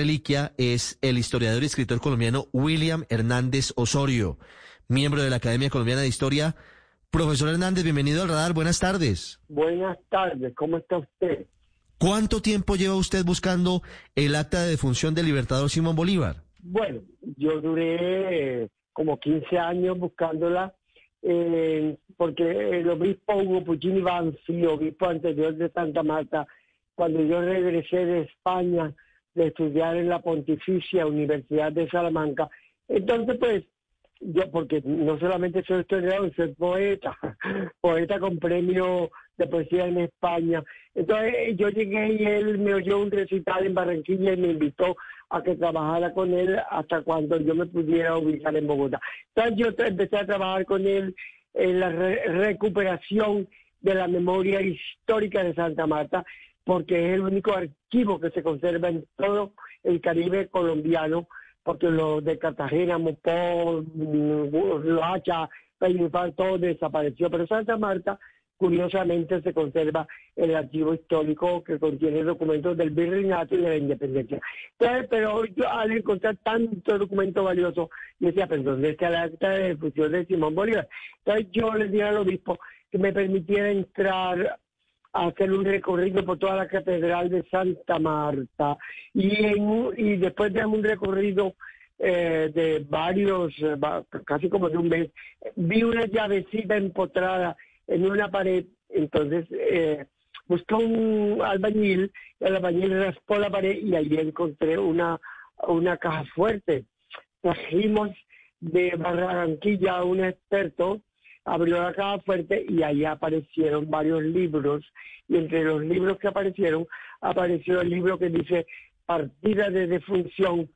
Reliquia es el historiador y escritor colombiano William Hernández Osorio, miembro de la Academia Colombiana de Historia. Profesor Hernández, bienvenido al radar. Buenas tardes. Buenas tardes, ¿cómo está usted? ¿Cuánto tiempo lleva usted buscando el acta de defunción del libertador Simón Bolívar? Bueno, yo duré eh, como 15 años buscándola, eh, porque el obispo Hugo Puccini Banfi, obispo anterior de Santa Marta, cuando yo regresé de España de estudiar en la Pontificia Universidad de Salamanca, entonces pues yo, porque no solamente soy historiador, soy poeta, poeta con premio de poesía en España. Entonces yo llegué y él me oyó un recital en Barranquilla y me invitó a que trabajara con él hasta cuando yo me pudiera ubicar en Bogotá. Entonces yo empecé a trabajar con él en la re recuperación de la memoria histórica de Santa Marta, porque es el único archivo que se conserva en todo el Caribe colombiano porque los de Cartagena, Mopó, Loacha, Peñifal, todo desapareció. Pero Santa Marta, curiosamente, se conserva el archivo histórico que contiene documentos del virreinato y de la independencia. Entonces, pero yo al encontrar tanto documento valioso, decía, pero ¿dónde está la acta de difusión de Simón Bolívar? Entonces yo le dije al obispo que me permitiera entrar hacer un recorrido por toda la catedral de Santa Marta y, en, después de un recorrido eh, de varios, eh, casi como de un mes, vi una llavecita empotrada en una pared, entonces eh, busqué un albañil, el albañil raspó la pared y allí encontré una, una caja fuerte. Trajimos de Barranquilla a un experto abrió la caja fuerte y ahí aparecieron varios libros y entre los libros que aparecieron apareció el libro que dice Partida de defunción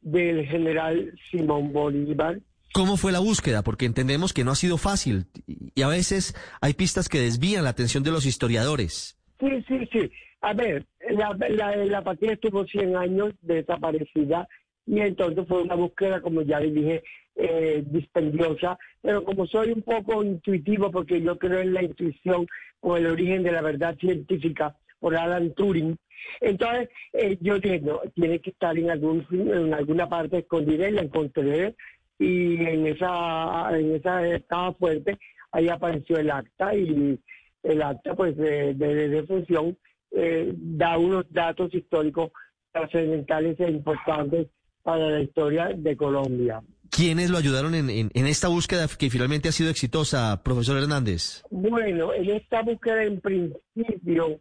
del general Simón Bolívar. ¿Cómo fue la búsqueda? Porque entendemos que no ha sido fácil y a veces hay pistas que desvían la atención de los historiadores. Sí, sí, sí. A ver, la, la, la partida estuvo 100 años desaparecida y entonces fue una búsqueda, como ya le dije, eh, dispendiosa, pero como soy un poco intuitivo, porque yo creo en la intuición o el origen de la verdad científica por Alan Turing, entonces eh, yo dije, tiene que estar en, algún, en alguna parte escondida y la encontré. Y en esa, en esa estaba fuerte, ahí apareció el acta y el acta pues de, de, defunción eh, da unos datos históricos trascendentales e importantes para la historia de Colombia. ¿Quiénes lo ayudaron en, en, en, esta búsqueda que finalmente ha sido exitosa, profesor Hernández? Bueno, en esta búsqueda en principio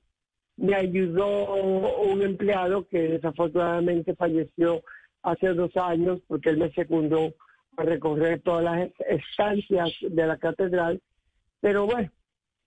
me ayudó un empleado que desafortunadamente falleció hace dos años porque él me secundó a recorrer todas las estancias de la catedral, pero bueno,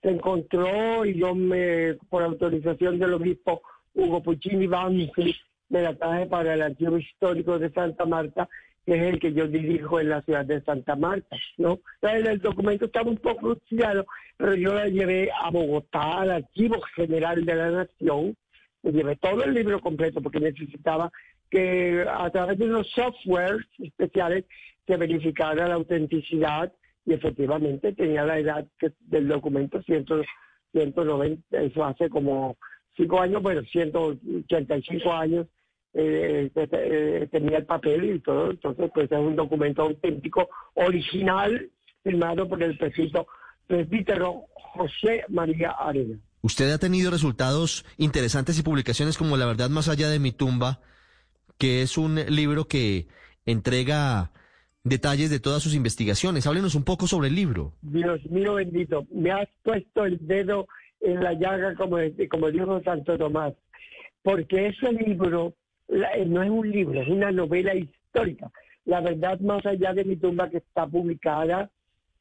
se encontró y yo me, por autorización del obispo Hugo Puccini Banfi, me la traje para el archivo histórico de Santa Marta que es el que yo dirijo en la ciudad de Santa Marta, ¿no? El documento estaba un poco cruciado, pero yo la llevé a Bogotá, al Archivo General de la Nación, me llevé todo el libro completo porque necesitaba que a través de unos softwares especiales se verificara la autenticidad y efectivamente tenía la edad del documento, 190, eso hace como cinco años, bueno, 185 años eh, eh, tenía el papel y todo, entonces pues es un documento auténtico, original, firmado por el presbítero José María Arena. Usted ha tenido resultados interesantes y publicaciones como La verdad más allá de mi tumba, que es un libro que entrega detalles de todas sus investigaciones. Háblenos un poco sobre el libro. Dios mío bendito, me has puesto el dedo en la llaga como, como dijo Santo Tomás, porque ese libro eh, no es un libro, es una novela histórica. La verdad más allá de mi tumba que está publicada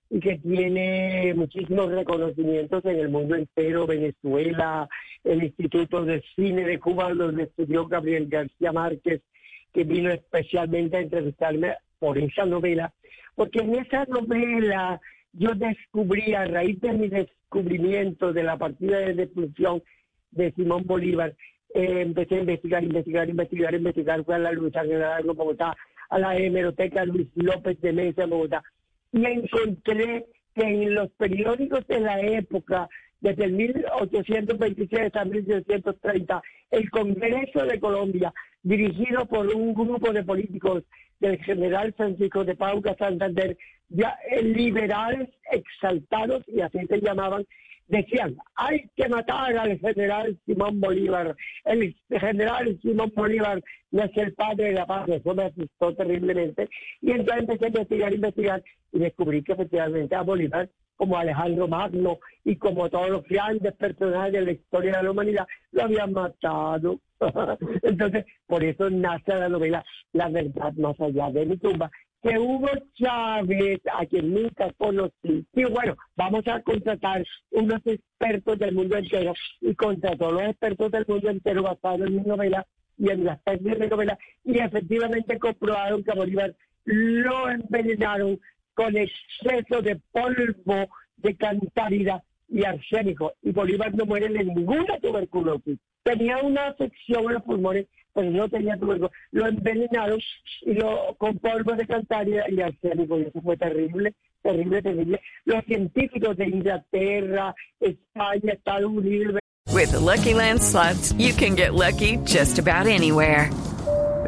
y que tiene muchísimos reconocimientos en el mundo entero, Venezuela, el Instituto de Cine de Cuba, donde estudió Gabriel García Márquez, que vino especialmente a entrevistarme por esa novela, porque en esa novela yo descubrí, a raíz de mi descubrimiento de la partida de destrucción de Simón Bolívar, eh, empecé a investigar, investigar, investigar, investigar, fui a la Luisa General de Bogotá, a la hemeroteca Luis López de Mesa en Bogotá, y encontré que en los periódicos de la época, desde el 1826 a 1830, el Congreso de Colombia, dirigido por un grupo de políticos del general Francisco de Pauca Santander, ya eh, liberales exaltados, y así se llamaban, decían, hay que matar al general Simón Bolívar. El general Simón Bolívar no es el padre de la paz. Eso me asustó terriblemente. Y entonces empecé a investigar, investigar, y descubrí que efectivamente a Bolívar, como Alejandro Magno y como todos los grandes personajes de la historia de la humanidad, lo habían matado. entonces, por eso nace la novela La verdad más allá de mi tumba, que Hugo Chávez, a quien nunca conocí, y bueno, vamos a contratar unos expertos del mundo entero, y contrató a los expertos del mundo entero basados en mi novela y en las tesis de mi novela, y efectivamente comprobaron que Bolívar lo envenenaron con exceso de polvo de cantarida y arsénico, y Bolívar no muere de ninguna tuberculosis. Tenía una afección en los pulmones pero no tenía tuberculosis. Lo envenenaron y lo con polvo de cantaria y arsénico. Y eso fue terrible, terrible, terrible. Los científicos de Inglaterra, España, Estados Unidos. With Lucky Land slots, you can get lucky just about anywhere.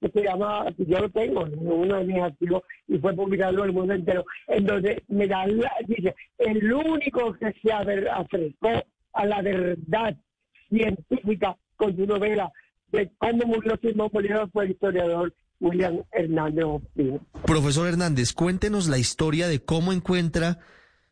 que se llama, yo lo tengo en uno de mis archivos y fue publicado en el mundo entero, en donde me da la, dice, el único que se acercó a la verdad científica con su novela de cómo murió Simón Bolívar fue el historiador William Hernández Ospina. Profesor Hernández, cuéntenos la historia de cómo encuentra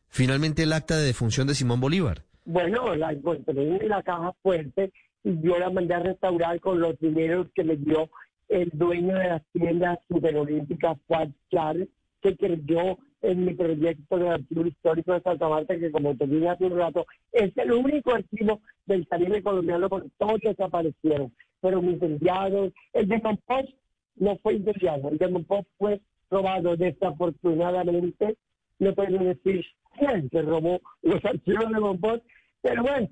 finalmente el acta de defunción de Simón Bolívar. Bueno, la encontré en la caja fuerte y yo la mandé a restaurar con los dineros que me dio el dueño de las tiendas superolímpicas, Juan Charles, que creyó en mi proyecto de archivo histórico de Santa Marta, que como te dije hace un rato, es el único archivo del Caribe colombiano porque todos desaparecieron. Pero mis enviados, el de Compost no fue incendiado, el de Compost fue robado desafortunadamente. No puedo decir quién se robó los archivos de Compost, pero bueno,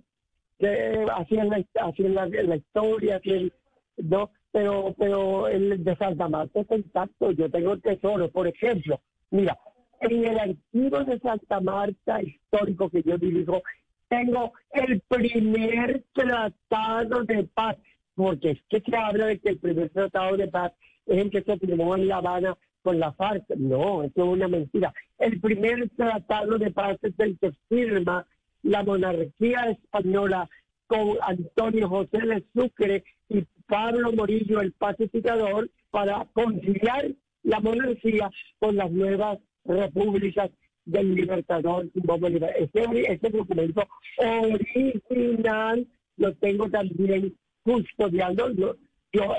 así es la, así es la, la historia, así ¿no? Pero pero el de Santa Marta está intacto. Yo tengo el tesoro, por ejemplo. Mira, en el archivo de Santa Marta histórico que yo dirijo, tengo el primer tratado de paz, porque es que se habla de que el primer tratado de paz es el que se firmó en La Habana con la FARC. No, eso es una mentira. El primer tratado de paz es el que firma la monarquía española con Antonio José de Sucre y Pablo Morillo, el pacificador, para conciliar la monarquía con las nuevas repúblicas del Libertador Ese, ese documento original lo tengo también custodiando yo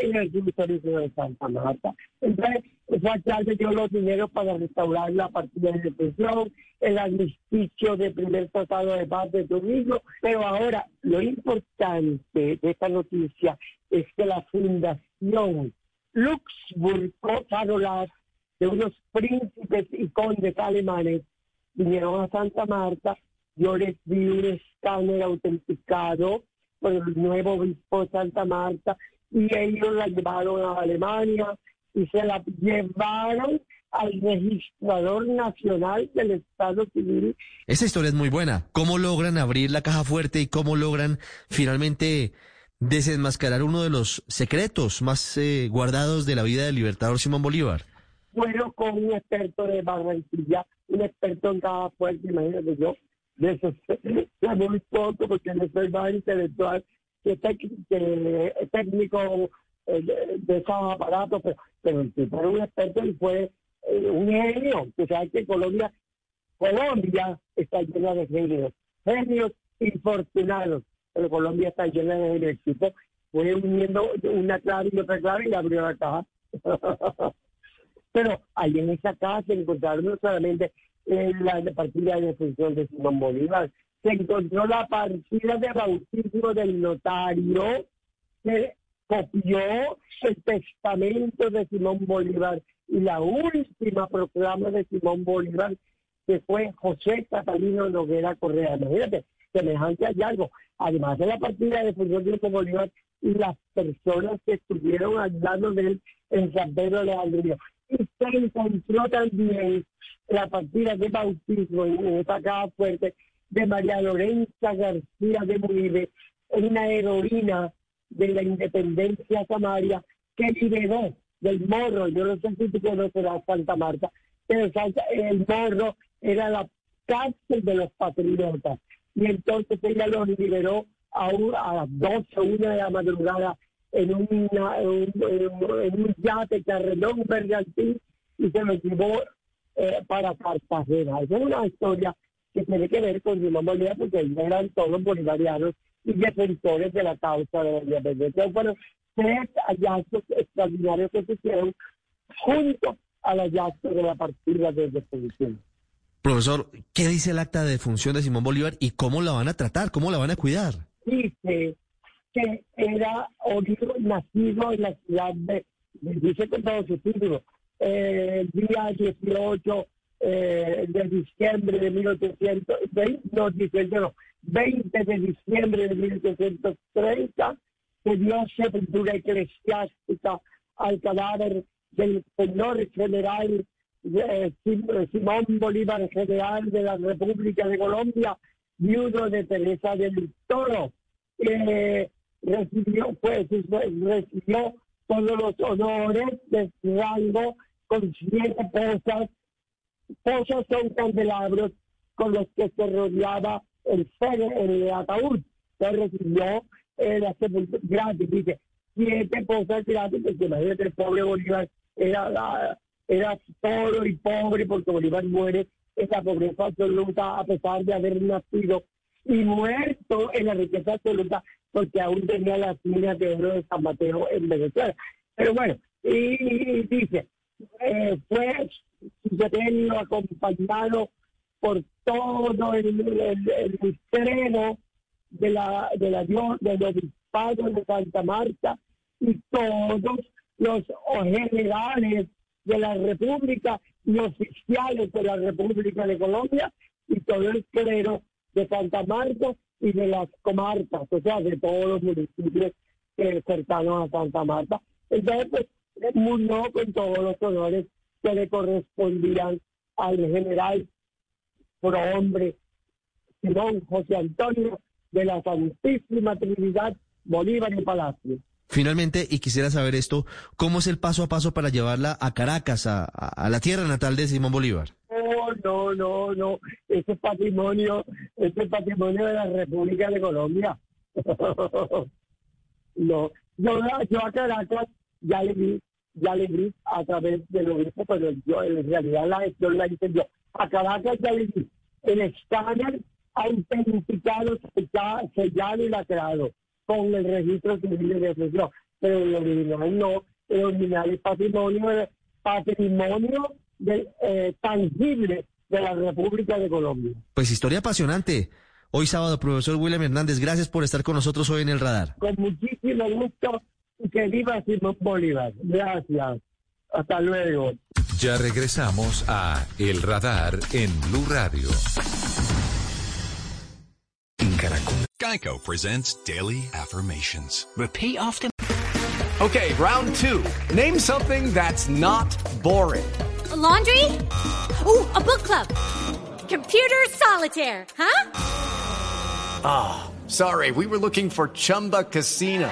en el Ministerio de Santa Marta. Entonces, fue dio los dineros para restaurar la partida de detención, el armisticio de primer tratado de paz de turismo, pero ahora lo importante de esta noticia es que la Fundación Luxemburg Carolas de unos príncipes y condes alemanes vinieron a Santa Marta, yo les di un escáner autenticado por el nuevo obispo de Santa Marta y ellos la llevaron a Alemania y se la llevaron al registrador nacional del Estado Civil. Esa historia es muy buena. ¿Cómo logran abrir la caja fuerte y cómo logran finalmente desenmascarar uno de los secretos más eh, guardados de la vida del libertador Simón Bolívar? Bueno, con un experto de Barranquilla, un experto en caja fuerte, imagínate yo, de eso sé, muy poco porque no soy más intelectual que, técnico eh, de, esos aparatos, pero, pero el tipo era un experto y fue eh, un genio. que sabes que Colombia, Colombia está llena de genios, genios infortunados, pero Colombia está llena de genios. Tipo fue uniendo una clave y otra clave y abrió la caja. pero ahí en esa caja se encontraron no solamente la partida de función de Simón Bolívar, se encontró la partida de bautismo del notario, que copió el testamento de Simón Bolívar y la última proclama de Simón Bolívar, que fue José Catalino Noguera Correa. Imagínate, semejante hallazgo. Además de la partida de función de Bolívar y las personas que estuvieron hablando de él en San Pedro de Alejandría. Y se encontró también la partida de bautismo en esta caja fuerte de María Lorenza García de Munive, una heroína de la independencia samaria que liberó del morro, yo no sé si tú conoces a Santa Marta, pero el morro era la cárcel de los patriotas. Y entonces ella los liberó a, a las 12 o 1 de la madrugada en, una, en, un, en un yate que arregló un bergantín y se lo llevó eh, para Cartagena. es una historia que tiene que ver con Simón Bolívar porque ellos eran todos bolivarianos y defensores de la causa de la independencia. Bueno, tres hallazgos extraordinarios que se hicieron junto al hallazgo de la partida de defunción. Profesor, ¿qué dice el acta de defunción de Simón Bolívar y cómo la van a tratar, cómo la van a cuidar? Dice que era nacido en la ciudad de, dice con todos sus títulos, eh, el día 18 eh, de diciembre de 1820, no, 20 de diciembre de 1830, se dio sepultura eclesiástica al cadáver del señor general eh, Simón Bolívar, general de la República de Colombia, viudo de Teresa del Toro. Eh, recibió, pues, recibió todos los honores de rango con siete posas. Posas son candelabros con los que se rodeaba el, el ataúd. Se recibió eh, la sepultura gratis, dice, siete posas gratis, porque imagínate, el pobre Bolívar era, era solo y pobre porque Bolívar muere esa pobreza absoluta a pesar de haber nacido y muerto en la riqueza absoluta porque aún tenía las minas de oro de San Mateo en Venezuela. Pero bueno, y dice, eh, fue su acompañado por todo el, el, estreno de la, de la del obispado de Santa Marta y todos los generales de la República y oficiales de la República de Colombia y todo el clero de Santa Marta y de las comarcas, o sea, de todos los municipios cercanos a Santa Marta. Entonces, pues, murió con todos los honores que le correspondían al general hombre Simón José Antonio de la Santísima Trinidad Bolívar y Palacio. Finalmente, y quisiera saber esto, ¿cómo es el paso a paso para llevarla a Caracas, a, a la tierra natal de Simón Bolívar? No, no, no, no, ese patrimonio, ese patrimonio de la República de Colombia. no, yo, yo a Caracas ya le vi ya le di a través del obispo, pero yo en realidad la gestión la hice yo. A Caracas ya le di el escáner autenticado, sellado y lacrado con el registro civil de expresión. Pero el original no, el original es patrimonio, patrimonio de, eh, tangible de la República de Colombia. Pues historia apasionante. Hoy sábado, profesor William Hernández, gracias por estar con nosotros hoy en el radar. Con muchísimo gusto que viva Simón Bolívar. Gracias. Hasta luego. Ya regresamos a El Radar en Blue Radio. Geico presents Daily Affirmations. Repeat after. Okay, round two. Name something that's not boring. A laundry? Ooh, a book club. Computer solitaire, huh? Ah, oh, sorry. We were looking for Chumba Casino.